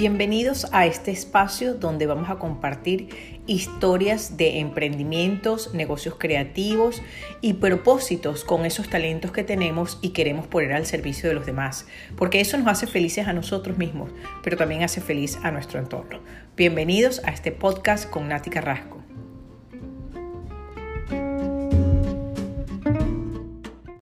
Bienvenidos a este espacio donde vamos a compartir historias de emprendimientos, negocios creativos y propósitos con esos talentos que tenemos y queremos poner al servicio de los demás, porque eso nos hace felices a nosotros mismos, pero también hace feliz a nuestro entorno. Bienvenidos a este podcast con Nati Carrasco.